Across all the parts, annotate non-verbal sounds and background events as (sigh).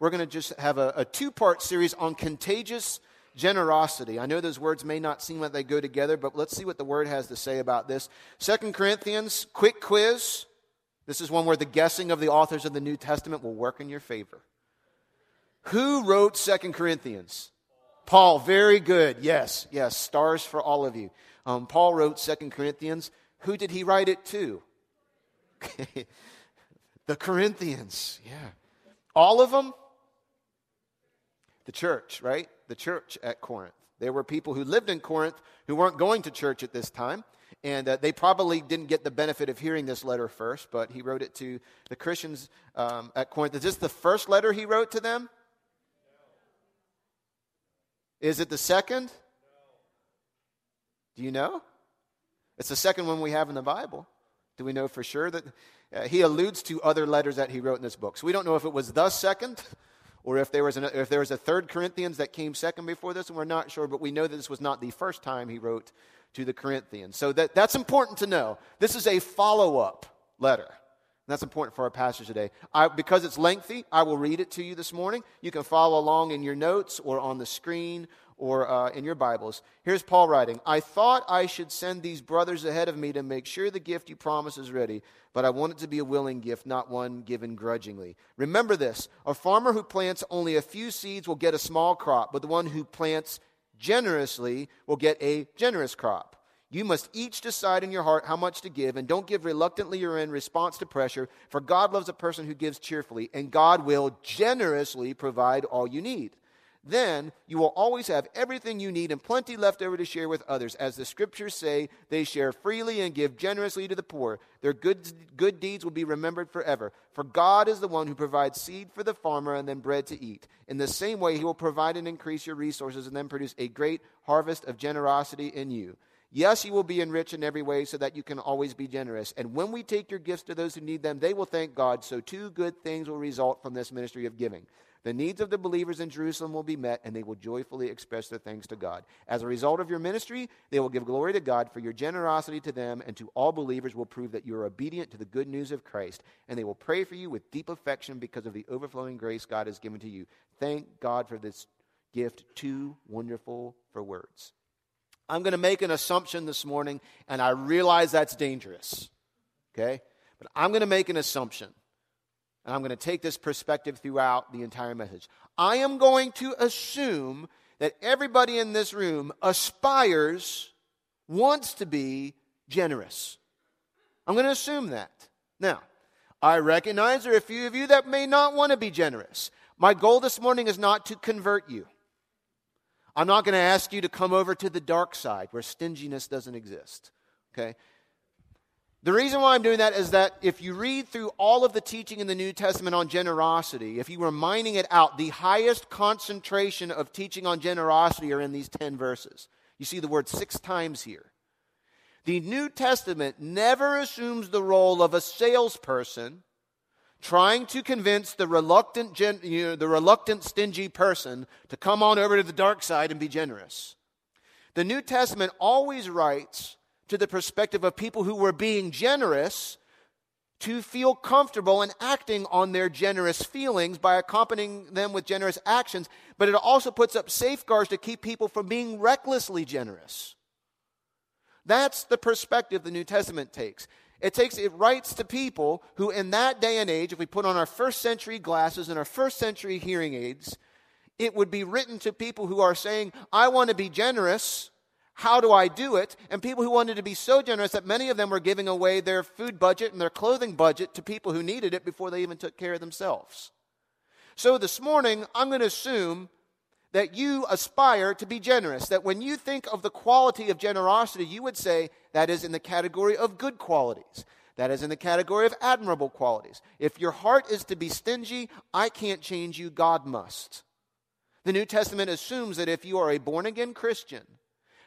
we're going to just have a, a two part series on contagious generosity. I know those words may not seem like they go together, but let's see what the word has to say about this. Second Corinthians, quick quiz. This is one where the guessing of the authors of the New Testament will work in your favor. Who wrote Second Corinthians? Paul. Very good. Yes, yes. Stars for all of you. Um, Paul wrote Second Corinthians. Who did he write it to? (laughs) the Corinthians. Yeah. All of them? The church, right? The church at Corinth. There were people who lived in Corinth who weren't going to church at this time. And uh, they probably didn't get the benefit of hearing this letter first, but he wrote it to the Christians um, at Corinth. Is this the first letter he wrote to them? Is it the second? Do you know? It's the second one we have in the Bible. Do we know for sure that uh, he alludes to other letters that he wrote in this book? So we don't know if it was the second or if there was, an, if there was a third Corinthians that came second before this, and we're not sure, but we know that this was not the first time he wrote to the Corinthians. So that, that's important to know. This is a follow up letter. And that's important for our passage today. I, because it's lengthy, I will read it to you this morning. You can follow along in your notes or on the screen or uh, in your Bibles. Here's Paul writing I thought I should send these brothers ahead of me to make sure the gift you promise is ready, but I want it to be a willing gift, not one given grudgingly. Remember this a farmer who plants only a few seeds will get a small crop, but the one who plants generously will get a generous crop. You must each decide in your heart how much to give, and don't give reluctantly or in response to pressure, for God loves a person who gives cheerfully, and God will generously provide all you need. Then you will always have everything you need and plenty left over to share with others. As the scriptures say, they share freely and give generously to the poor. Their good, good deeds will be remembered forever. For God is the one who provides seed for the farmer and then bread to eat. In the same way, he will provide and increase your resources and then produce a great harvest of generosity in you. Yes, you will be enriched in every way so that you can always be generous. And when we take your gifts to those who need them, they will thank God. So, two good things will result from this ministry of giving. The needs of the believers in Jerusalem will be met, and they will joyfully express their thanks to God. As a result of your ministry, they will give glory to God for your generosity to them, and to all believers will prove that you are obedient to the good news of Christ, and they will pray for you with deep affection because of the overflowing grace God has given to you. Thank God for this gift, too wonderful for words. I'm going to make an assumption this morning, and I realize that's dangerous. Okay? But I'm going to make an assumption. And I'm going to take this perspective throughout the entire message. I am going to assume that everybody in this room aspires, wants to be generous. I'm going to assume that. Now, I recognize there are a few of you that may not want to be generous. My goal this morning is not to convert you. I'm not going to ask you to come over to the dark side where stinginess doesn't exist. Okay? The reason why I'm doing that is that if you read through all of the teaching in the New Testament on generosity, if you were mining it out, the highest concentration of teaching on generosity are in these 10 verses. You see the word six times here. The New Testament never assumes the role of a salesperson trying to convince the reluctant, you know, the reluctant, stingy person to come on over to the dark side and be generous. The New Testament always writes to the perspective of people who were being generous to feel comfortable in acting on their generous feelings by accompanying them with generous actions, but it also puts up safeguards to keep people from being recklessly generous. That's the perspective the New Testament takes. It takes it writes to people who in that day and age, if we put on our first century glasses and our first century hearing aids, it would be written to people who are saying, I want to be generous, how do I do it? And people who wanted to be so generous that many of them were giving away their food budget and their clothing budget to people who needed it before they even took care of themselves. So this morning, I'm going to assume that you aspire to be generous. That when you think of the quality of generosity, you would say that is in the category of good qualities. That is in the category of admirable qualities. If your heart is to be stingy, I can't change you, God must. The New Testament assumes that if you are a born again Christian,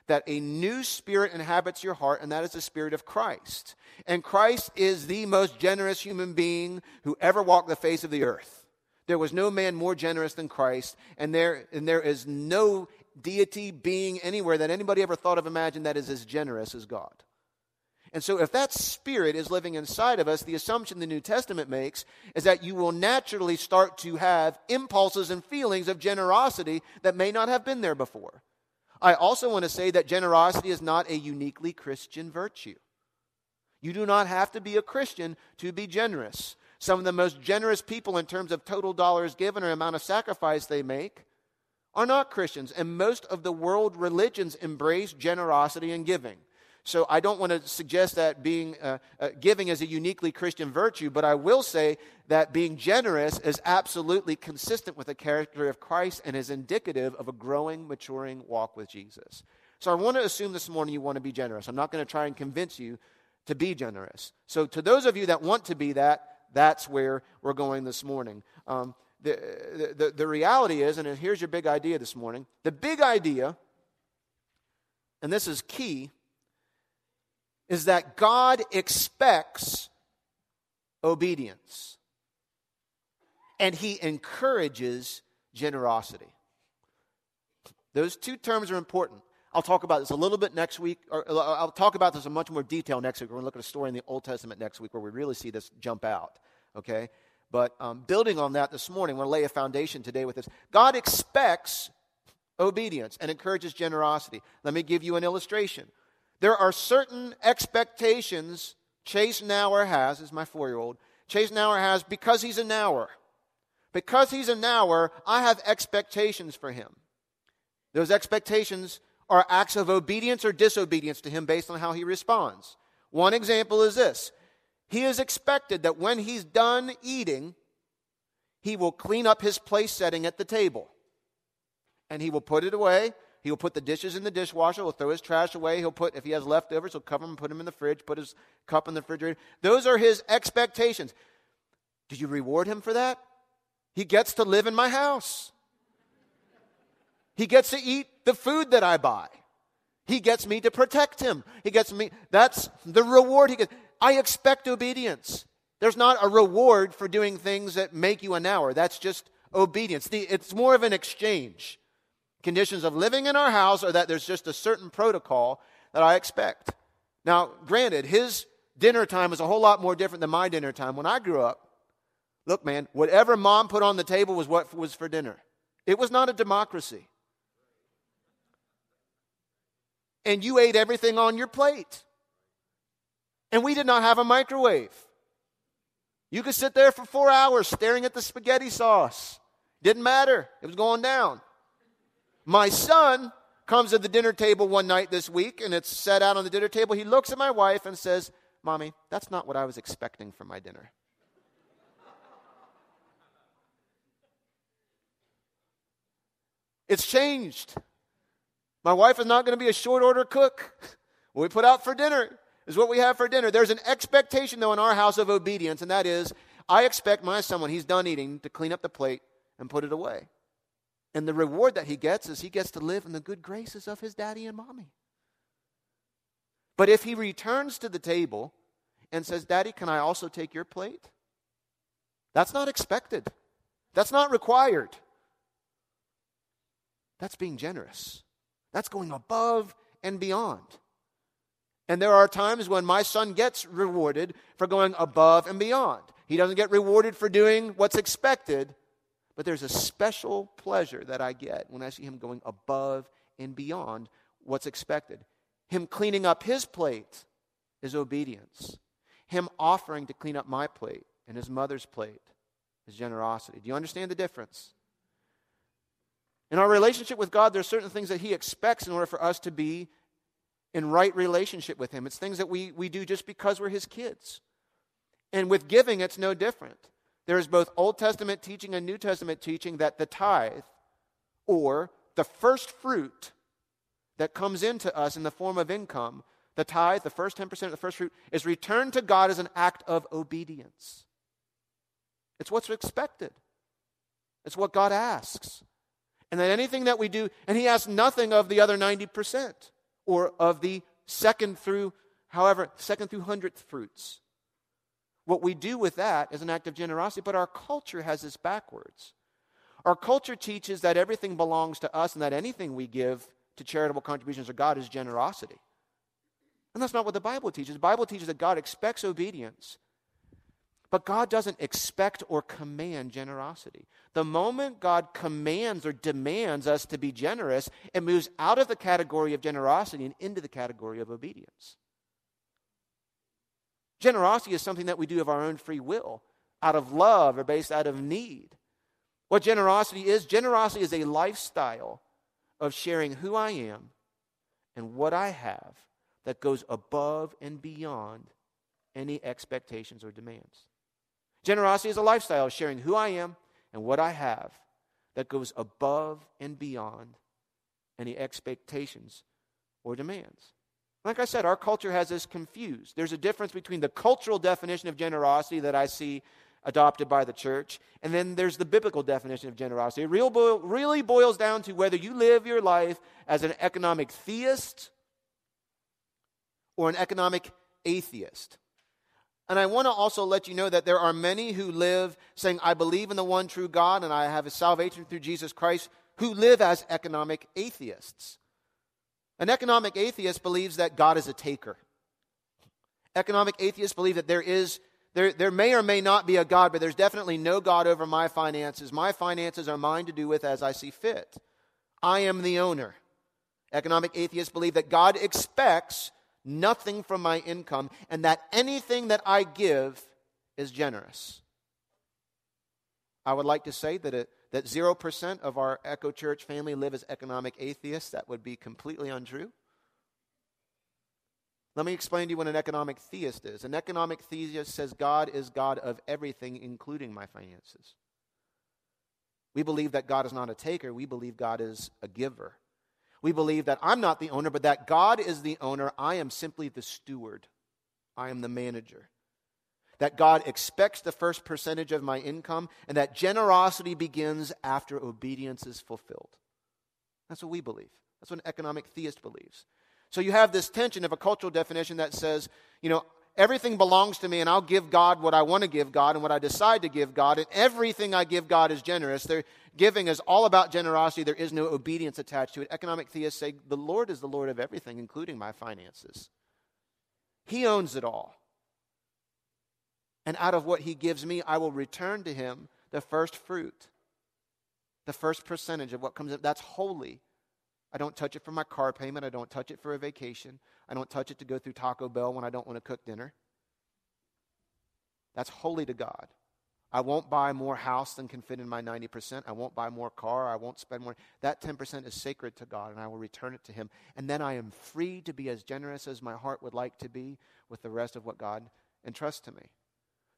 that a new spirit inhabits your heart, and that is the spirit of Christ. And Christ is the most generous human being who ever walked the face of the earth. There was no man more generous than Christ, and there, and there is no deity being anywhere that anybody ever thought of imagined that is as generous as God. And so, if that spirit is living inside of us, the assumption the New Testament makes is that you will naturally start to have impulses and feelings of generosity that may not have been there before. I also want to say that generosity is not a uniquely Christian virtue. You do not have to be a Christian to be generous. Some of the most generous people in terms of total dollars given or amount of sacrifice they make are not Christians. And most of the world religions embrace generosity and giving. So I don't want to suggest that being uh, uh, giving is a uniquely Christian virtue, but I will say that being generous is absolutely consistent with the character of Christ and is indicative of a growing, maturing walk with Jesus. So I want to assume this morning you want to be generous. I'm not going to try and convince you to be generous. So to those of you that want to be that, that's where we're going this morning. Um, the, the, the reality is, and here's your big idea this morning the big idea, and this is key is that God expects obedience and he encourages generosity. Those two terms are important. I'll talk about this a little bit next week, or I'll talk about this in much more detail next week. We're going to look at a story in the Old Testament next week where we really see this jump out, okay? But um, building on that this morning, we're going to lay a foundation today with this. God expects obedience and encourages generosity. Let me give you an illustration. There are certain expectations Chase Nauer has, is my four year old. Chase Nauer has because he's a Nauer. Because he's a Nauer, I have expectations for him. Those expectations are acts of obedience or disobedience to him based on how he responds. One example is this He is expected that when he's done eating, he will clean up his place setting at the table. And he will put it away He'll put the dishes in the dishwasher. He'll throw his trash away. He'll put, if he has leftovers, he'll cover them put them in the fridge, put his cup in the refrigerator. Those are his expectations. Did you reward him for that? He gets to live in my house. He gets to eat the food that I buy. He gets me to protect him. He gets me, that's the reward he gets. I expect obedience. There's not a reward for doing things that make you an hour. That's just obedience. It's more of an exchange conditions of living in our house or that there's just a certain protocol that I expect. Now, granted, his dinner time is a whole lot more different than my dinner time. When I grew up, look, man, whatever mom put on the table was what was for dinner. It was not a democracy. And you ate everything on your plate. And we did not have a microwave. You could sit there for four hours staring at the spaghetti sauce. Didn't matter, it was going down. My son comes to the dinner table one night this week and it's set out on the dinner table. He looks at my wife and says, Mommy, that's not what I was expecting for my dinner. It's changed. My wife is not going to be a short order cook. What we put out for dinner is what we have for dinner. There's an expectation, though, in our house of obedience, and that is I expect my son, when he's done eating, to clean up the plate and put it away. And the reward that he gets is he gets to live in the good graces of his daddy and mommy. But if he returns to the table and says, Daddy, can I also take your plate? That's not expected. That's not required. That's being generous. That's going above and beyond. And there are times when my son gets rewarded for going above and beyond. He doesn't get rewarded for doing what's expected, but there's a special pleasure that I get when I see him going above and beyond what's expected. Him cleaning up his plate is obedience. Him offering to clean up my plate and his mother's plate is generosity. Do you understand the difference? In our relationship with God, there are certain things that He expects in order for us to be in right relationship with Him. It's things that we, we do just because we're His kids. And with giving, it's no different. There is both Old Testament teaching and New Testament teaching that the tithe, or the first fruit that comes into us in the form of income, the tithe, the first 10% of the first fruit, is returned to God as an act of obedience. It's what's expected, it's what God asks. And that anything that we do, and He asks nothing of the other 90% or of the second through, however, second through hundredth fruits. What we do with that is an act of generosity, but our culture has this backwards. Our culture teaches that everything belongs to us and that anything we give to charitable contributions to God is generosity. And that's not what the Bible teaches. The Bible teaches that God expects obedience. But God doesn't expect or command generosity. The moment God commands or demands us to be generous, it moves out of the category of generosity and into the category of obedience. Generosity is something that we do of our own free will, out of love or based out of need. What generosity is generosity is a lifestyle of sharing who I am and what I have that goes above and beyond any expectations or demands. Generosity is a lifestyle of sharing who I am and what I have that goes above and beyond any expectations or demands. Like I said, our culture has us confused. There's a difference between the cultural definition of generosity that I see adopted by the church, and then there's the biblical definition of generosity. It real boil, really boils down to whether you live your life as an economic theist or an economic atheist. And I want to also let you know that there are many who live saying, I believe in the one true God and I have a salvation through Jesus Christ, who live as economic atheists. An economic atheist believes that God is a taker. Economic atheists believe that there is there, there may or may not be a God, but there's definitely no God over my finances. My finances are mine to do with as I see fit. I am the owner. Economic atheists believe that God expects nothing from my income and that anything that I give is generous. I would like to say that, it, that 0% of our Echo Church family live as economic atheists. That would be completely untrue. Let me explain to you what an economic theist is. An economic theist says God is God of everything, including my finances. We believe that God is not a taker, we believe God is a giver. We believe that I'm not the owner, but that God is the owner. I am simply the steward, I am the manager. That God expects the first percentage of my income, and that generosity begins after obedience is fulfilled. That's what we believe. That's what an economic theist believes. So you have this tension of a cultural definition that says, you know, everything belongs to me and I'll give God what I want to give God and what I decide to give God, and everything I give God is generous. Their giving is all about generosity. There is no obedience attached to it. Economic theists say, the Lord is the Lord of everything, including my finances. He owns it all. And out of what He gives me, I will return to Him the first fruit, the first percentage of what comes in. That's holy. I don't touch it for my car payment. I don't touch it for a vacation. I don't touch it to go through Taco Bell when I don't want to cook dinner. That's holy to God. I won't buy more house than can fit in my 90%. I won't buy more car. I won't spend more. That 10% is sacred to God, and I will return it to Him. And then I am free to be as generous as my heart would like to be with the rest of what God entrusts to me.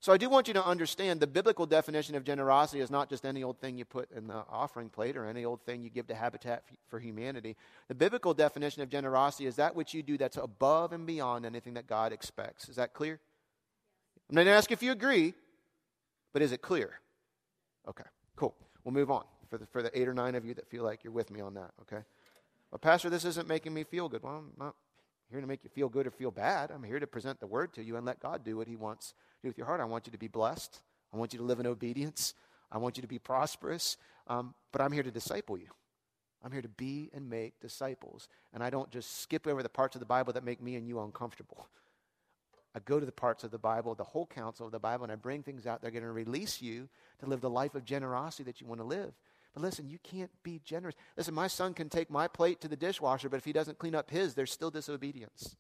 So I do want you to understand the biblical definition of generosity is not just any old thing you put in the offering plate or any old thing you give to Habitat for Humanity. The biblical definition of generosity is that which you do that's above and beyond anything that God expects. Is that clear? I'm not going to ask if you agree, but is it clear? Okay, cool. We'll move on for the, for the eight or nine of you that feel like you're with me on that, okay? Well, Pastor, this isn't making me feel good. Well, I'm not here to make you feel good or feel bad. I'm here to present the word to you and let God do what He wants to do with your heart. I want you to be blessed. I want you to live in obedience. I want you to be prosperous. Um, but I'm here to disciple you. I'm here to be and make disciples. And I don't just skip over the parts of the Bible that make me and you uncomfortable. I go to the parts of the Bible, the whole counsel of the Bible, and I bring things out that are going to release you to live the life of generosity that you want to live. But listen, you can't be generous. Listen, my son can take my plate to the dishwasher, but if he doesn't clean up his, there's still disobedience.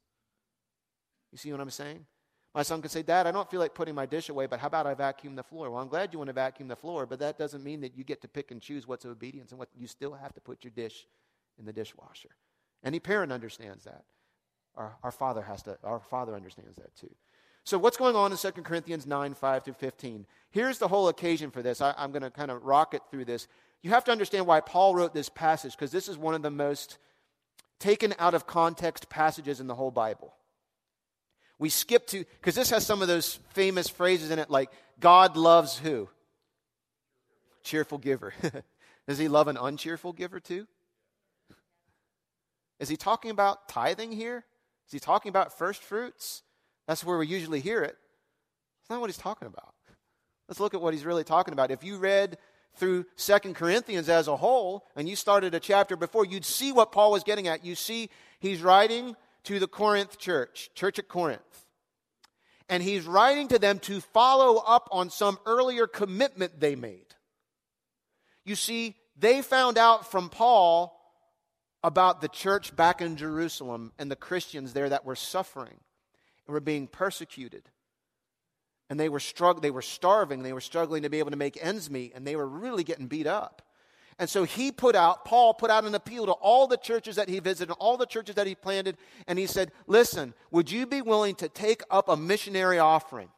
You see what I'm saying? My son can say, Dad, I don't feel like putting my dish away, but how about I vacuum the floor? Well, I'm glad you want to vacuum the floor, but that doesn't mean that you get to pick and choose what's obedience and what you still have to put your dish in the dishwasher. Any parent understands that. Our, our father has to, our father understands that too. So, what's going on in 2 Corinthians 9, 5 through 15? Here's the whole occasion for this. I, I'm going to kind of rocket through this. You have to understand why Paul wrote this passage, because this is one of the most taken out of context passages in the whole Bible. We skip to, because this has some of those famous phrases in it like, God loves who? Cheerful giver. (laughs) Does he love an uncheerful giver too? Is he talking about tithing here? Is he talking about first fruits? That's where we usually hear it. It's not what he's talking about. Let's look at what he's really talking about. If you read through Second Corinthians as a whole and you started a chapter before, you'd see what Paul was getting at. You see, he's writing to the Corinth church, church at Corinth. And he's writing to them to follow up on some earlier commitment they made. You see, they found out from Paul about the church back in Jerusalem and the Christians there that were suffering and were being persecuted. And they were, strugg- they were starving, they were struggling to be able to make ends meet, and they were really getting beat up. And so he put out, Paul put out an appeal to all the churches that he visited, all the churches that he planted, and he said, Listen, would you be willing to take up a missionary offering,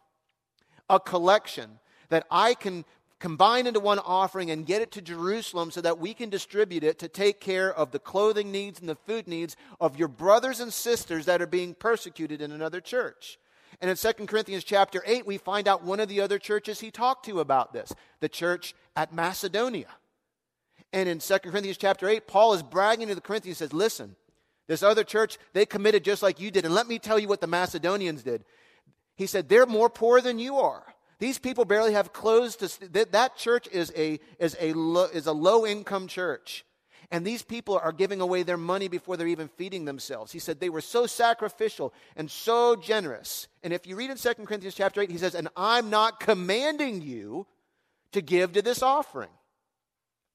a collection that I can combine into one offering and get it to Jerusalem so that we can distribute it to take care of the clothing needs and the food needs of your brothers and sisters that are being persecuted in another church. And in 2 Corinthians chapter 8, we find out one of the other churches he talked to about this, the church at Macedonia. And in 2 Corinthians chapter 8, Paul is bragging to the Corinthians, says, Listen, this other church, they committed just like you did. And let me tell you what the Macedonians did. He said, They're more poor than you are. These people barely have clothes to. That, that church is a, is, a lo, is a low income church. And these people are giving away their money before they're even feeding themselves. He said they were so sacrificial and so generous. And if you read in 2 Corinthians chapter 8, he says, And I'm not commanding you to give to this offering.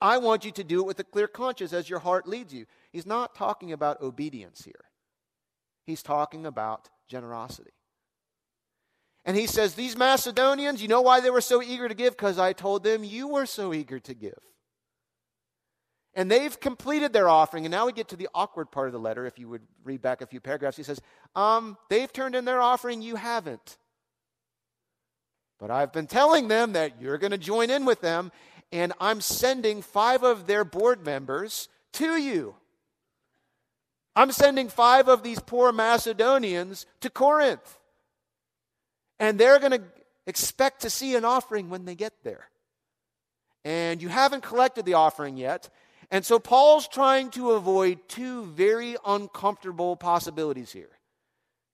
I want you to do it with a clear conscience as your heart leads you. He's not talking about obedience here, he's talking about generosity. And he says, These Macedonians, you know why they were so eager to give? Because I told them you were so eager to give. And they've completed their offering. And now we get to the awkward part of the letter. If you would read back a few paragraphs, he says, um, They've turned in their offering, you haven't. But I've been telling them that you're going to join in with them, and I'm sending five of their board members to you. I'm sending five of these poor Macedonians to Corinth. And they're going to expect to see an offering when they get there. And you haven't collected the offering yet. And so Paul's trying to avoid two very uncomfortable possibilities here.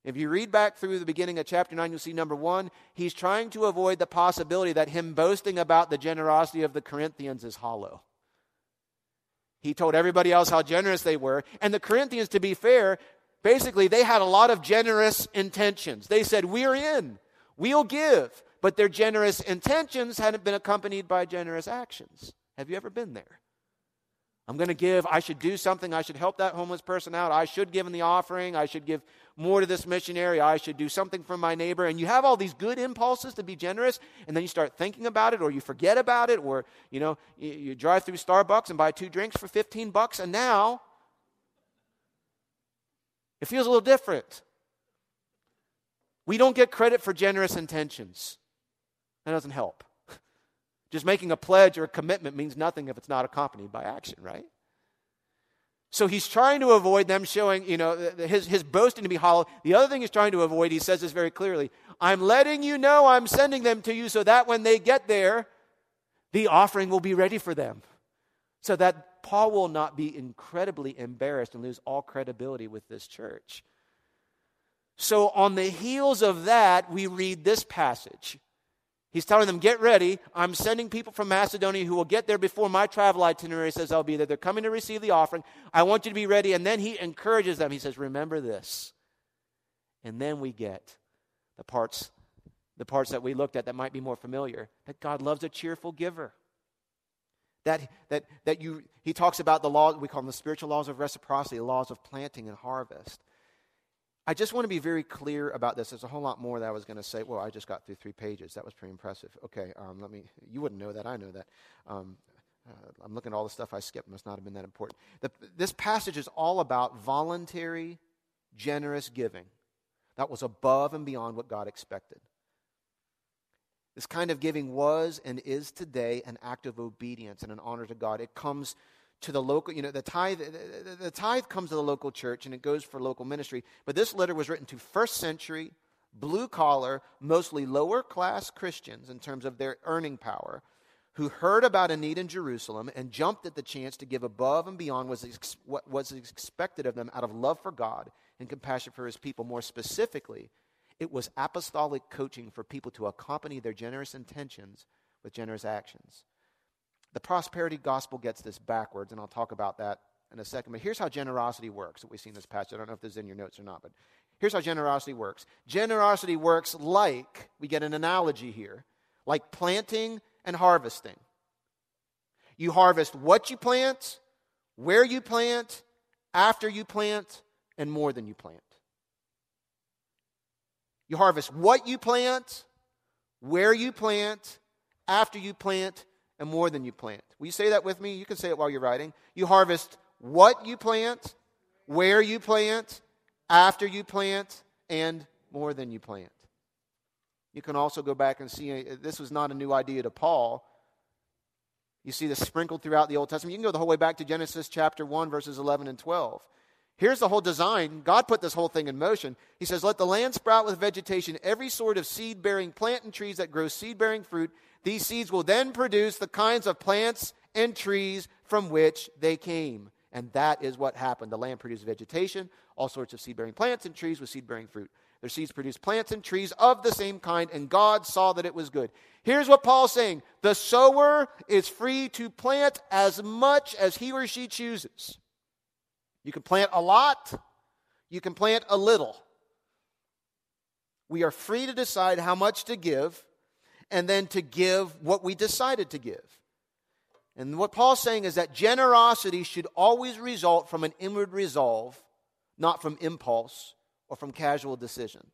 If you read back through the beginning of chapter 9, you'll see number one, he's trying to avoid the possibility that him boasting about the generosity of the Corinthians is hollow. He told everybody else how generous they were. And the Corinthians, to be fair, basically they had a lot of generous intentions. They said, We're in, we'll give. But their generous intentions hadn't been accompanied by generous actions. Have you ever been there? I'm going to give. I should do something. I should help that homeless person out. I should give in the offering. I should give more to this missionary. I should do something for my neighbor. And you have all these good impulses to be generous, and then you start thinking about it, or you forget about it, or you know, you, you drive through Starbucks and buy two drinks for 15 bucks, and now it feels a little different. We don't get credit for generous intentions. That doesn't help. Just making a pledge or a commitment means nothing if it's not accompanied by action, right? So he's trying to avoid them showing, you know, his, his boasting to be hollow. The other thing he's trying to avoid, he says this very clearly I'm letting you know I'm sending them to you so that when they get there, the offering will be ready for them. So that Paul will not be incredibly embarrassed and lose all credibility with this church. So, on the heels of that, we read this passage He's telling them, get ready. I'm sending people from Macedonia who will get there before my travel itinerary says I'll be there. They're coming to receive the offering. I want you to be ready. And then he encourages them. He says, remember this. And then we get the parts, the parts that we looked at that might be more familiar. That God loves a cheerful giver. That, that, that you, he talks about the law, we call them the spiritual laws of reciprocity, the laws of planting and harvest. I just want to be very clear about this. There's a whole lot more that I was going to say. Well, I just got through three pages. That was pretty impressive. Okay, um, let me. You wouldn't know that. I know that. Um, uh, I'm looking at all the stuff I skipped. Must not have been that important. The, this passage is all about voluntary, generous giving. That was above and beyond what God expected. This kind of giving was and is today an act of obedience and an honor to God. It comes to the local, you know, the tithe, the, the, tithe comes to the local church and it goes for local ministry. But this letter was written to first century, blue collar, mostly lower class Christians in terms of their earning power who heard about a need in Jerusalem and jumped at the chance to give above and beyond what was expected of them out of love for God and compassion for his people. More specifically, it was apostolic coaching for people to accompany their generous intentions with generous actions. The prosperity gospel gets this backwards, and I'll talk about that in a second. But here's how generosity works that we see in this passage. I don't know if this is in your notes or not, but here's how generosity works. Generosity works like, we get an analogy here, like planting and harvesting. You harvest what you plant, where you plant, after you plant, and more than you plant. You harvest what you plant, where you plant, after you plant, and more than you plant. Will you say that with me? You can say it while you're writing. You harvest what you plant, where you plant, after you plant, and more than you plant. You can also go back and see uh, this was not a new idea to Paul. You see this sprinkled throughout the Old Testament. You can go the whole way back to Genesis chapter 1, verses 11 and 12. Here's the whole design. God put this whole thing in motion. He says, Let the land sprout with vegetation, every sort of seed bearing plant and trees that grow seed bearing fruit. These seeds will then produce the kinds of plants and trees from which they came. And that is what happened. The land produced vegetation, all sorts of seed bearing plants and trees with seed bearing fruit. Their seeds produced plants and trees of the same kind, and God saw that it was good. Here's what Paul's saying The sower is free to plant as much as he or she chooses. You can plant a lot, you can plant a little. We are free to decide how much to give and then to give what we decided to give. And what Paul's saying is that generosity should always result from an inward resolve, not from impulse or from casual decision.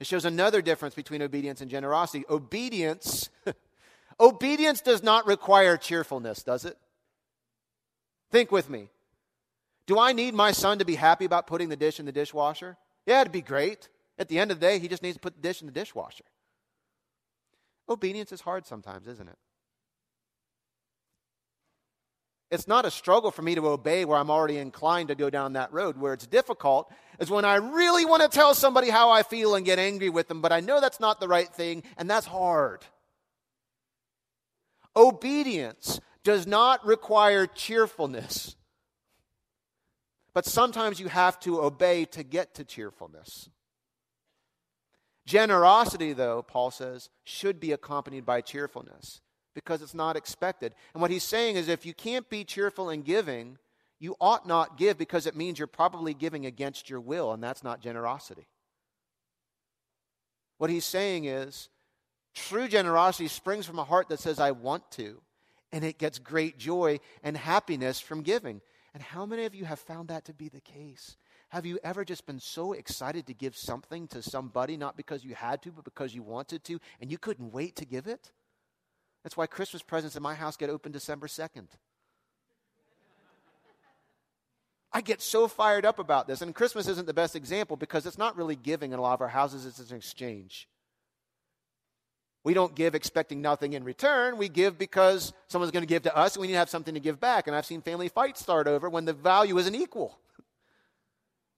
It shows another difference between obedience and generosity. Obedience (laughs) obedience does not require cheerfulness, does it? Think with me. Do I need my son to be happy about putting the dish in the dishwasher? Yeah, it'd be great. At the end of the day, he just needs to put the dish in the dishwasher. Obedience is hard sometimes, isn't it? It's not a struggle for me to obey where I'm already inclined to go down that road. Where it's difficult is when I really want to tell somebody how I feel and get angry with them, but I know that's not the right thing, and that's hard. Obedience does not require cheerfulness, but sometimes you have to obey to get to cheerfulness. Generosity, though, Paul says, should be accompanied by cheerfulness because it's not expected. And what he's saying is if you can't be cheerful in giving, you ought not give because it means you're probably giving against your will, and that's not generosity. What he's saying is true generosity springs from a heart that says, I want to, and it gets great joy and happiness from giving. And how many of you have found that to be the case? Have you ever just been so excited to give something to somebody, not because you had to, but because you wanted to, and you couldn't wait to give it? That's why Christmas presents in my house get opened December 2nd. I get so fired up about this. And Christmas isn't the best example because it's not really giving in a lot of our houses, it's an exchange. We don't give expecting nothing in return. We give because someone's going to give to us and we need to have something to give back. And I've seen family fights start over when the value isn't equal.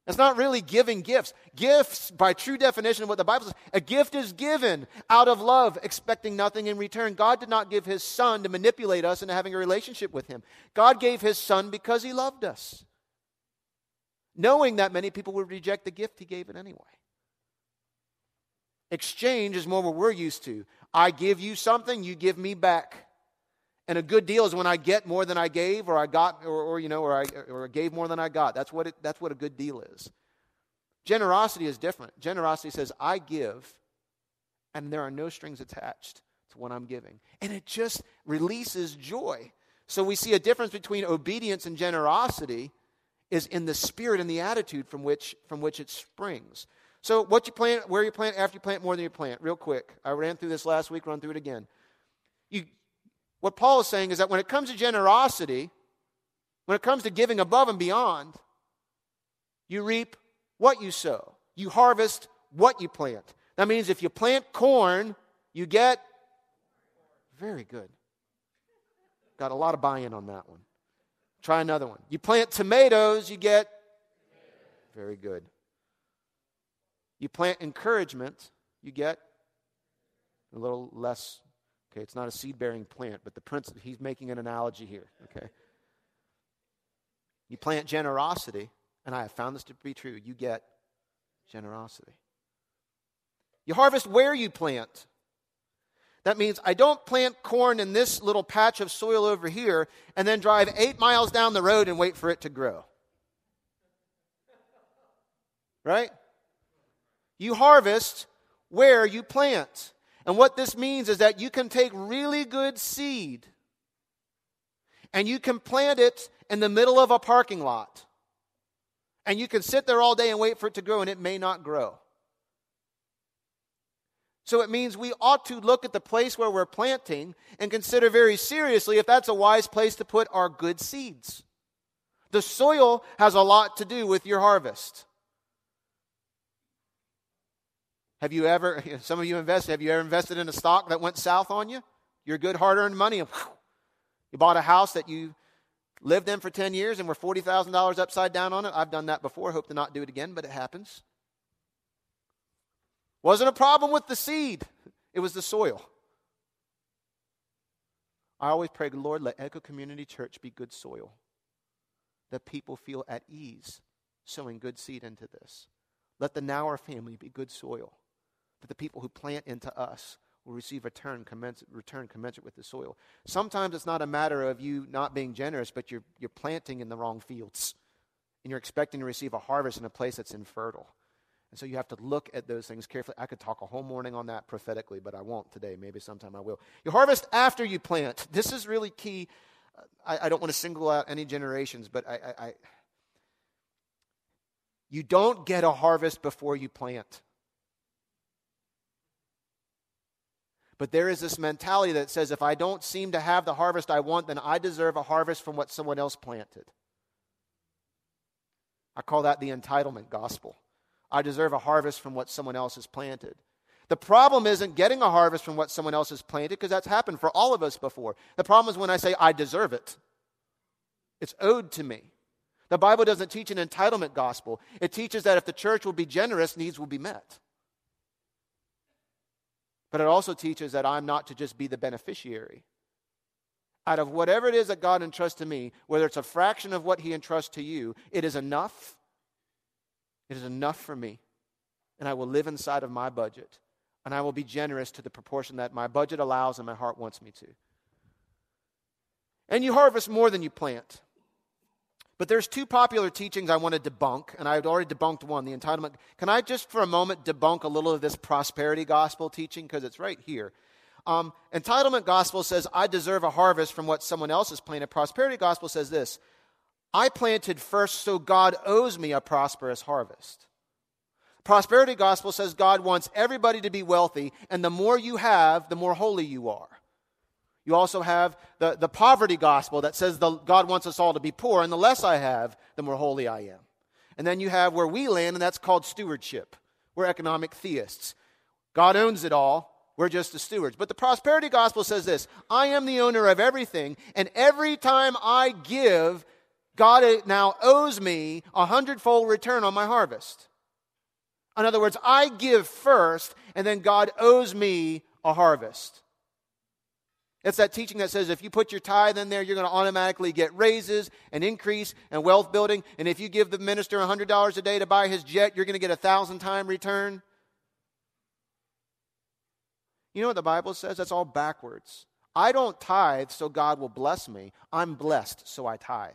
It's not really giving gifts. Gifts, by true definition of what the Bible says, a gift is given out of love, expecting nothing in return. God did not give his son to manipulate us into having a relationship with him. God gave his son because he loved us, knowing that many people would reject the gift he gave it anyway. Exchange is more what we're used to. I give you something, you give me back. And a good deal is when I get more than I gave, or I got, or, or you know, or I or gave more than I got. That's what it, that's what a good deal is. Generosity is different. Generosity says, I give, and there are no strings attached to what I'm giving. And it just releases joy. So we see a difference between obedience and generosity is in the spirit and the attitude from which from which it springs. So what you plant, where you plant, after you plant, more than you plant. Real quick. I ran through this last week, run through it again. You what Paul is saying is that when it comes to generosity, when it comes to giving above and beyond, you reap what you sow. You harvest what you plant. That means if you plant corn, you get very good. Got a lot of buy in on that one. Try another one. You plant tomatoes, you get very good. You plant encouragement, you get a little less Okay, it's not a seed bearing plant, but the principle, he's making an analogy here. Okay. You plant generosity, and I have found this to be true. You get generosity. You harvest where you plant. That means I don't plant corn in this little patch of soil over here and then drive eight miles down the road and wait for it to grow. Right? You harvest where you plant. And what this means is that you can take really good seed and you can plant it in the middle of a parking lot. And you can sit there all day and wait for it to grow, and it may not grow. So it means we ought to look at the place where we're planting and consider very seriously if that's a wise place to put our good seeds. The soil has a lot to do with your harvest. Have you ever, (laughs) some of you invested, have you ever invested in a stock that went south on you? Your good hard earned money, (laughs) you bought a house that you lived in for 10 years and were $40,000 upside down on it. I've done that before, hope to not do it again, but it happens. Wasn't a problem with the seed, it was the soil. I always pray, Lord, let Echo Community Church be good soil, that people feel at ease sowing good seed into this. Let the Nauer family be good soil, that the people who plant into us will receive a return commensurate, return commensurate with the soil. Sometimes it's not a matter of you not being generous, but you're, you're planting in the wrong fields, and you're expecting to receive a harvest in a place that's infertile. And so you have to look at those things carefully. I could talk a whole morning on that prophetically, but I won't today. Maybe sometime I will. You harvest after you plant. This is really key. Uh, I, I don't want to single out any generations, but I, I, I, you don't get a harvest before you plant. But there is this mentality that says if I don't seem to have the harvest I want, then I deserve a harvest from what someone else planted. I call that the entitlement gospel. I deserve a harvest from what someone else has planted. The problem isn't getting a harvest from what someone else has planted, because that's happened for all of us before. The problem is when I say, I deserve it. It's owed to me. The Bible doesn't teach an entitlement gospel, it teaches that if the church will be generous, needs will be met. But it also teaches that I'm not to just be the beneficiary. Out of whatever it is that God entrusts to me, whether it's a fraction of what He entrusts to you, it is enough it is enough for me. And I will live inside of my budget. And I will be generous to the proportion that my budget allows and my heart wants me to. And you harvest more than you plant. But there's two popular teachings I want to debunk, and I've already debunked one, the entitlement. Can I just for a moment debunk a little of this prosperity gospel teaching? Because it's right here. Um, entitlement gospel says, I deserve a harvest from what someone else has planted. Prosperity gospel says this I planted first, so God owes me a prosperous harvest. Prosperity gospel says God wants everybody to be wealthy, and the more you have, the more holy you are. You also have the, the poverty gospel that says the, God wants us all to be poor, and the less I have, the more holy I am. And then you have where we land, and that's called stewardship. We're economic theists. God owns it all. We're just the stewards. But the prosperity gospel says this I am the owner of everything, and every time I give, God eh, now owes me a hundredfold return on my harvest. In other words, I give first, and then God owes me a harvest. It's that teaching that says if you put your tithe in there, you're going to automatically get raises and increase and wealth building. And if you give the minister $100 a day to buy his jet, you're going to get a thousand time return. You know what the Bible says? That's all backwards. I don't tithe so God will bless me. I'm blessed so I tithe.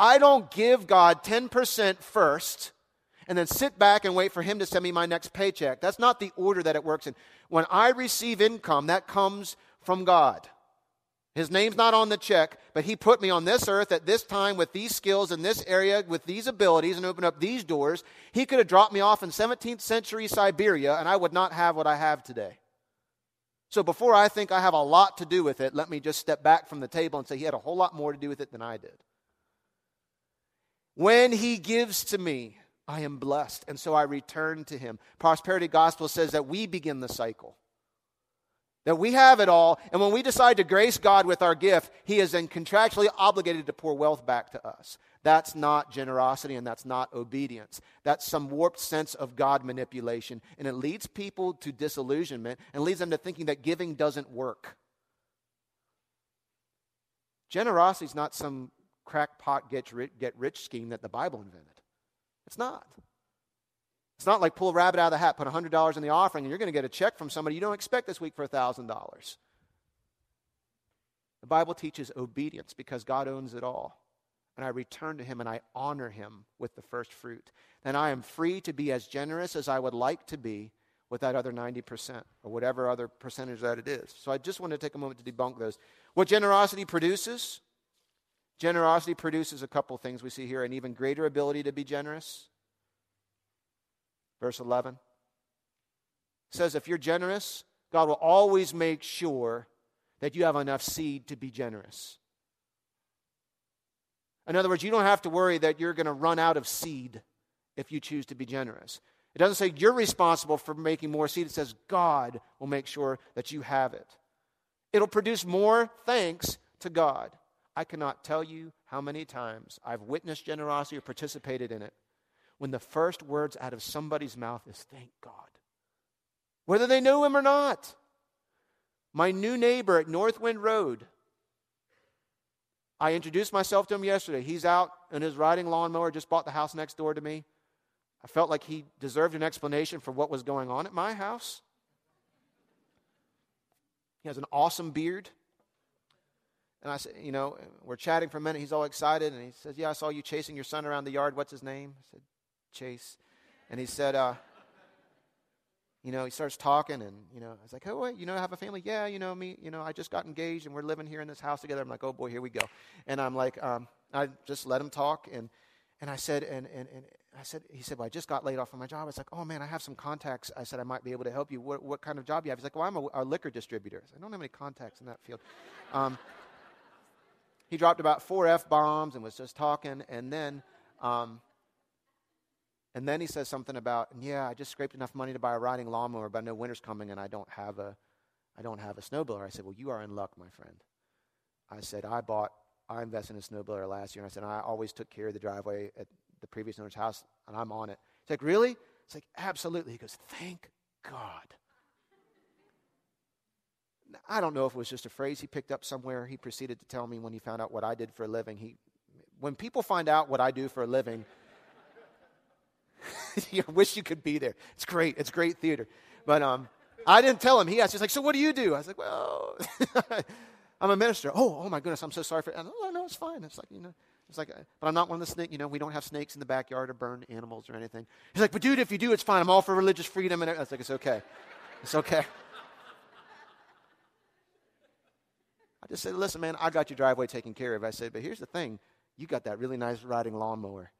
I don't give God 10% first and then sit back and wait for Him to send me my next paycheck. That's not the order that it works in. When I receive income, that comes from God. His name's not on the check, but He put me on this earth at this time with these skills in this area with these abilities and opened up these doors. He could have dropped me off in 17th century Siberia and I would not have what I have today. So before I think I have a lot to do with it, let me just step back from the table and say He had a whole lot more to do with it than I did. When he gives to me, I am blessed, and so I return to him. Prosperity gospel says that we begin the cycle. That we have it all, and when we decide to grace God with our gift, he is then contractually obligated to pour wealth back to us. That's not generosity and that's not obedience. That's some warped sense of God manipulation, and it leads people to disillusionment and leads them to thinking that giving doesn't work. Generosity is not some crackpot get rich, get rich scheme that the Bible invented. It's not. It's not like pull a rabbit out of the hat, put $100 in the offering, and you're going to get a check from somebody you don't expect this week for $1,000. The Bible teaches obedience because God owns it all. And I return to Him and I honor Him with the first fruit. Then I am free to be as generous as I would like to be with that other 90% or whatever other percentage that it is. So I just want to take a moment to debunk those. What generosity produces? Generosity produces a couple things we see here an even greater ability to be generous Verse 11 says, If you're generous, God will always make sure that you have enough seed to be generous. In other words, you don't have to worry that you're going to run out of seed if you choose to be generous. It doesn't say you're responsible for making more seed, it says God will make sure that you have it. It'll produce more thanks to God. I cannot tell you how many times I've witnessed generosity or participated in it when the first words out of somebody's mouth is thank God. Whether they know him or not. My new neighbor at Northwind Road, I introduced myself to him yesterday. He's out in his riding lawnmower, just bought the house next door to me. I felt like he deserved an explanation for what was going on at my house. He has an awesome beard. And I said, you know, we're chatting for a minute. He's all excited. And he says, Yeah, I saw you chasing your son around the yard. What's his name? I said, Chase. And he said, uh, you know, he starts talking, and you know, I was like, "Oh, wait, you know, I have a family." Yeah, you know, me, you know, I just got engaged, and we're living here in this house together. I'm like, "Oh boy, here we go," and I'm like, um, I just let him talk, and and I said, and and and I said, he said, "Well, I just got laid off from my job." I was like, "Oh man, I have some contacts." I said, "I might be able to help you. What what kind of job you have?" He's like, "Well, I'm a, a liquor distributor." I, said, I don't have any contacts in that field. Um, he dropped about four f bombs and was just talking, and then. Um, and then he says something about, yeah, I just scraped enough money to buy a riding lawnmower, but I know winter's coming and I don't have a, I don't have a snowblower. I said, well, you are in luck, my friend. I said, I bought, I invested in a snowblower last year. And I said, I always took care of the driveway at the previous owner's house, and I'm on it. He's like, really? It's like, absolutely. He goes, thank God. I don't know if it was just a phrase he picked up somewhere. He proceeded to tell me when he found out what I did for a living. He, when people find out what I do for a living, (laughs) you I wish you could be there. It's great. It's great theater. But um, I didn't tell him. He asked, he's like, so what do you do? I was like, well, (laughs) I'm a minister. Oh, oh my goodness, I'm so sorry for. And, oh no, it's fine. It's like you know, it's like, but I'm not one of the snake. You know, we don't have snakes in the backyard or burn animals or anything. He's like, but dude, if you do, it's fine. I'm all for religious freedom. And I was like, it's okay. It's okay. (laughs) I just said, listen, man, I got your driveway taken care of. I said, but here's the thing. You got that really nice riding lawnmower.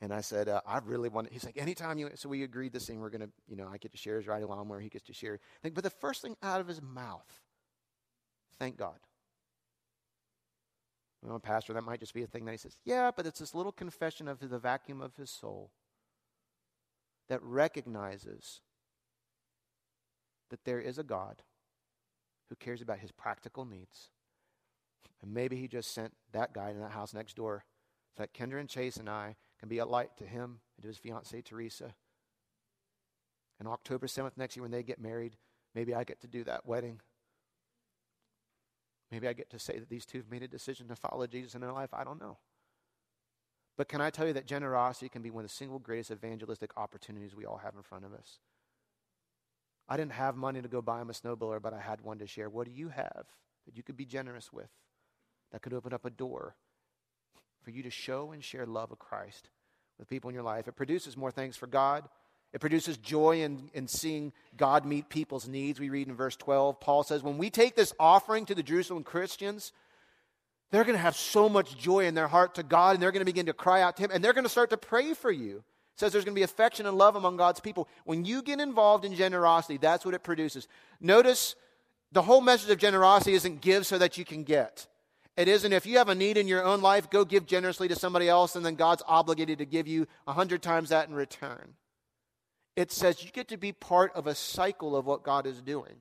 And I said, uh, I really want. To. He's like, anytime you. So we agreed this thing. We're gonna, you know, I get to share his riding lawnmower. He gets to share. But the first thing out of his mouth, thank God. You Well, pastor, that might just be a thing that he says. Yeah, but it's this little confession of the vacuum of his soul that recognizes that there is a God who cares about his practical needs. And maybe he just sent that guy in that house next door that Kendra and Chase and I can be a light to him and to his fiancee, Teresa. And October 7th next year, when they get married, maybe I get to do that wedding. Maybe I get to say that these two have made a decision to follow Jesus in their life. I don't know. But can I tell you that generosity can be one of the single greatest evangelistic opportunities we all have in front of us? I didn't have money to go buy him a snowblower, but I had one to share. What do you have that you could be generous with that could open up a door for you to show and share love of Christ with people in your life. It produces more things for God. It produces joy in, in seeing God meet people's needs. We read in verse 12, Paul says, When we take this offering to the Jerusalem Christians, they're going to have so much joy in their heart to God, and they're going to begin to cry out to Him, and they're going to start to pray for you. It says there's going to be affection and love among God's people. When you get involved in generosity, that's what it produces. Notice the whole message of generosity isn't give so that you can get. It isn't if you have a need in your own life, go give generously to somebody else, and then God's obligated to give you a hundred times that in return. It says you get to be part of a cycle of what God is doing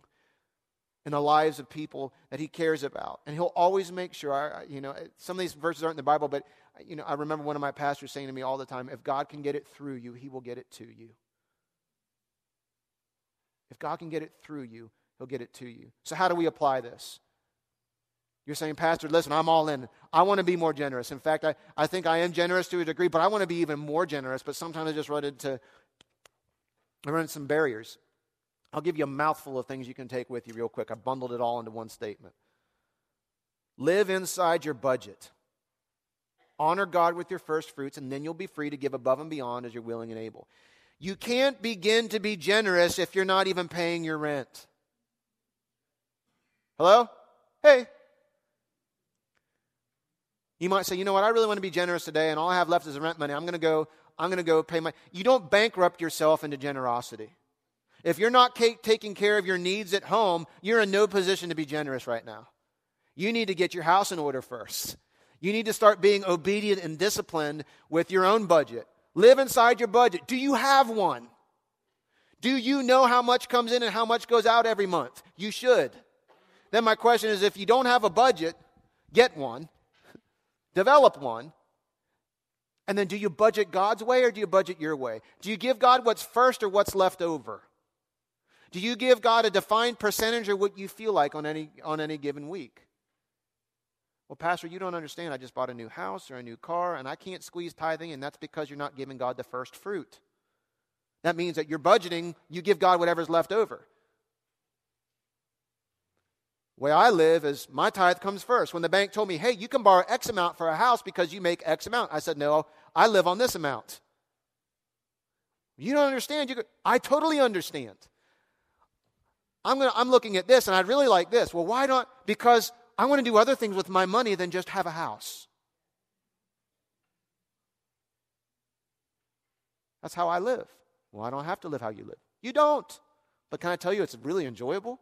in the lives of people that He cares about, and He'll always make sure. I, You know, some of these verses aren't in the Bible, but you know, I remember one of my pastors saying to me all the time, "If God can get it through you, He will get it to you." If God can get it through you, He'll get it to you. So, how do we apply this? You're saying, Pastor, listen, I'm all in. I want to be more generous. In fact, I, I think I am generous to a degree, but I want to be even more generous. But sometimes I just run into I run into some barriers. I'll give you a mouthful of things you can take with you real quick. I bundled it all into one statement. Live inside your budget. Honor God with your first fruits, and then you'll be free to give above and beyond as you're willing and able. You can't begin to be generous if you're not even paying your rent. Hello? Hey. You might say, you know what, I really want to be generous today, and all I have left is rent money. I'm going to go, I'm going to go pay my. You don't bankrupt yourself into generosity. If you're not taking care of your needs at home, you're in no position to be generous right now. You need to get your house in order first. You need to start being obedient and disciplined with your own budget. Live inside your budget. Do you have one? Do you know how much comes in and how much goes out every month? You should. Then my question is if you don't have a budget, get one, develop one. And then do you budget God's way or do you budget your way? Do you give God what's first or what's left over? Do you give God a defined percentage or what you feel like on any, on any given week? Well, Pastor, you don't understand. I just bought a new house or a new car, and I can't squeeze tithing, and that's because you're not giving God the first fruit. That means that you're budgeting, you give God whatever's left over. Way I live is my tithe comes first. When the bank told me, hey, you can borrow X amount for a house because you make X amount, I said, no, I live on this amount. You don't understand. You go, I totally understand. I'm, gonna, I'm looking at this and I'd really like this. Well, why not? Because I want to do other things with my money than just have a house. That's how I live. Well, I don't have to live how you live. You don't. But can I tell you, it's really enjoyable?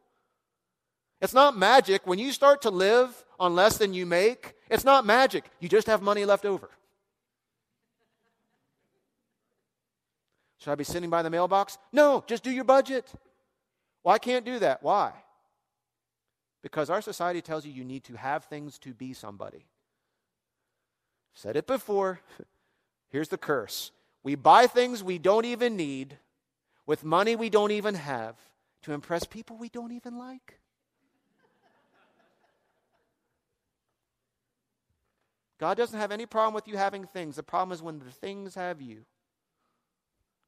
It's not magic. When you start to live on less than you make, it's not magic. You just have money left over. Should I be sitting by the mailbox? No, just do your budget. Well, I can't do that. Why? Because our society tells you you need to have things to be somebody. Said it before. (laughs) Here's the curse we buy things we don't even need with money we don't even have to impress people we don't even like. God doesn't have any problem with you having things. The problem is when the things have you.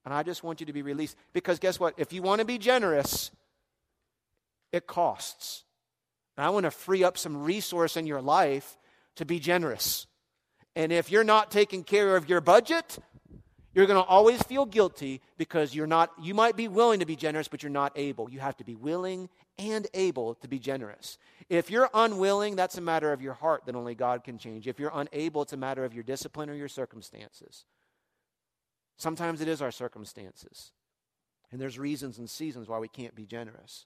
And I just want you to be released. Because guess what? If you want to be generous, it costs. And I want to free up some resource in your life to be generous. And if you're not taking care of your budget, you're going to always feel guilty because you're not you might be willing to be generous but you're not able. You have to be willing and able to be generous. If you're unwilling, that's a matter of your heart that only God can change. If you're unable, it's a matter of your discipline or your circumstances. Sometimes it is our circumstances. And there's reasons and seasons why we can't be generous.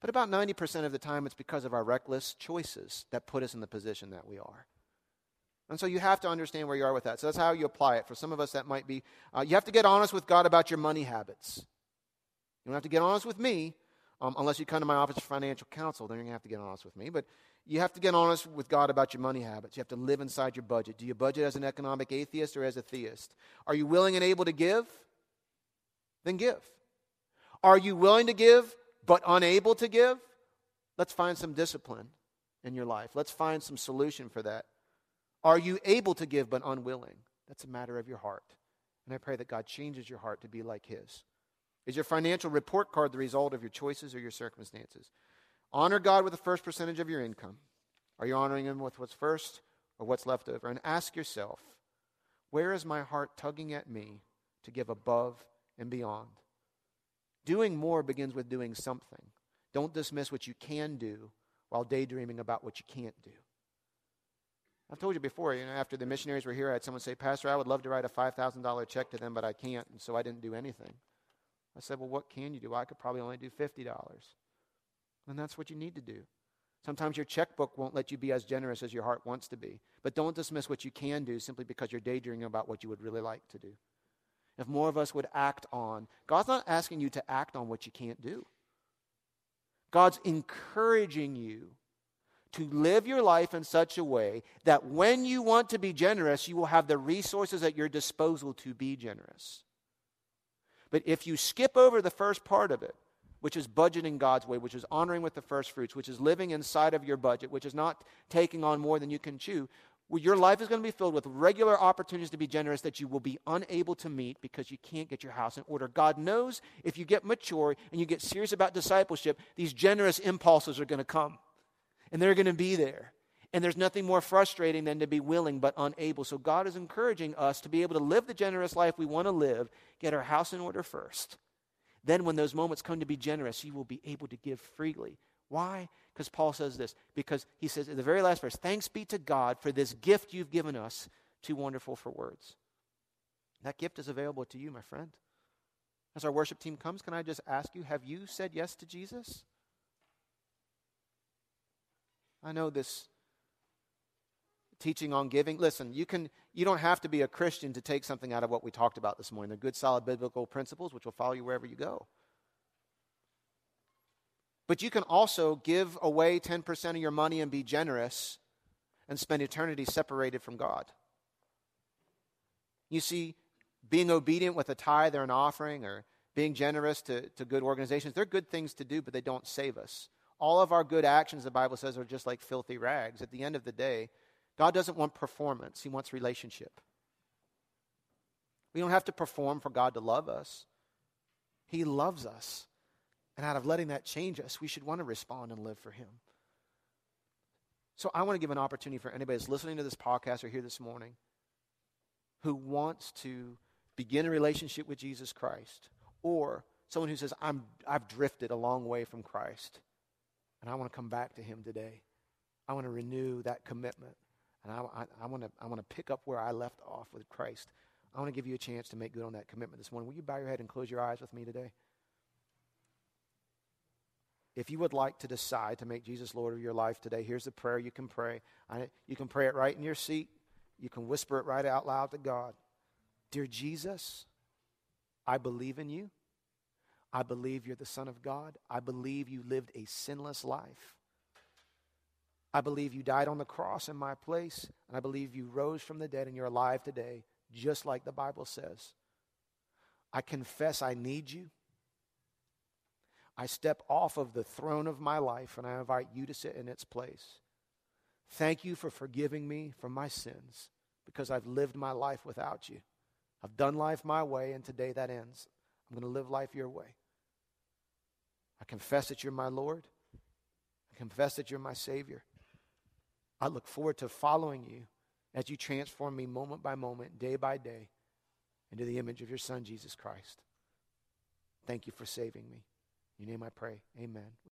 But about 90% of the time, it's because of our reckless choices that put us in the position that we are. And so you have to understand where you are with that. So that's how you apply it. For some of us, that might be uh, you have to get honest with God about your money habits. You don't have to get honest with me um, unless you come to my office for financial counsel. Then you're going to have to get honest with me. But you have to get honest with God about your money habits. You have to live inside your budget. Do you budget as an economic atheist or as a theist? Are you willing and able to give? Then give. Are you willing to give but unable to give, let's find some discipline in your life. Let's find some solution for that. Are you able to give but unwilling? That's a matter of your heart. And I pray that God changes your heart to be like His. Is your financial report card the result of your choices or your circumstances? Honor God with the first percentage of your income. Are you honoring Him with what's first or what's left over? And ask yourself, where is my heart tugging at me to give above and beyond? Doing more begins with doing something. Don't dismiss what you can do while daydreaming about what you can't do. I've told you before, you know, after the missionaries were here, I had someone say, Pastor, I would love to write a $5,000 check to them, but I can't, and so I didn't do anything. I said, Well, what can you do? I could probably only do $50. And that's what you need to do. Sometimes your checkbook won't let you be as generous as your heart wants to be. But don't dismiss what you can do simply because you're daydreaming about what you would really like to do if more of us would act on. God's not asking you to act on what you can't do. God's encouraging you to live your life in such a way that when you want to be generous, you will have the resources at your disposal to be generous. But if you skip over the first part of it, which is budgeting God's way, which is honoring with the first fruits, which is living inside of your budget, which is not taking on more than you can chew, where your life is going to be filled with regular opportunities to be generous that you will be unable to meet because you can't get your house in order. God knows if you get mature and you get serious about discipleship, these generous impulses are going to come and they're going to be there. And there's nothing more frustrating than to be willing but unable. So God is encouraging us to be able to live the generous life we want to live, get our house in order first. Then, when those moments come to be generous, you will be able to give freely. Why? Because Paul says this. Because he says in the very last verse, Thanks be to God for this gift you've given us, too wonderful for words. That gift is available to you, my friend. As our worship team comes, can I just ask you, have you said yes to Jesus? I know this teaching on giving. Listen, you can you don't have to be a Christian to take something out of what we talked about this morning. They're good solid biblical principles which will follow you wherever you go. But you can also give away 10% of your money and be generous and spend eternity separated from God. You see, being obedient with a tithe or an offering or being generous to, to good organizations, they're good things to do, but they don't save us. All of our good actions, the Bible says, are just like filthy rags. At the end of the day, God doesn't want performance, He wants relationship. We don't have to perform for God to love us, He loves us. And out of letting that change us, we should want to respond and live for Him. So I want to give an opportunity for anybody that's listening to this podcast or here this morning who wants to begin a relationship with Jesus Christ, or someone who says, I'm, I've drifted a long way from Christ, and I want to come back to Him today. I want to renew that commitment, and I, I, I, want to, I want to pick up where I left off with Christ. I want to give you a chance to make good on that commitment this morning. Will you bow your head and close your eyes with me today? if you would like to decide to make Jesus Lord of your life today, here's the prayer you can pray. I, you can pray it right in your seat. You can whisper it right out loud to God. Dear Jesus, I believe in you. I believe you're the Son of God. I believe you lived a sinless life. I believe you died on the cross in my place. And I believe you rose from the dead and you're alive today, just like the Bible says. I confess I need you. I step off of the throne of my life and I invite you to sit in its place. Thank you for forgiving me for my sins because I've lived my life without you. I've done life my way, and today that ends. I'm going to live life your way. I confess that you're my Lord. I confess that you're my Savior. I look forward to following you as you transform me moment by moment, day by day, into the image of your Son, Jesus Christ. Thank you for saving me. In your name I pray. Amen.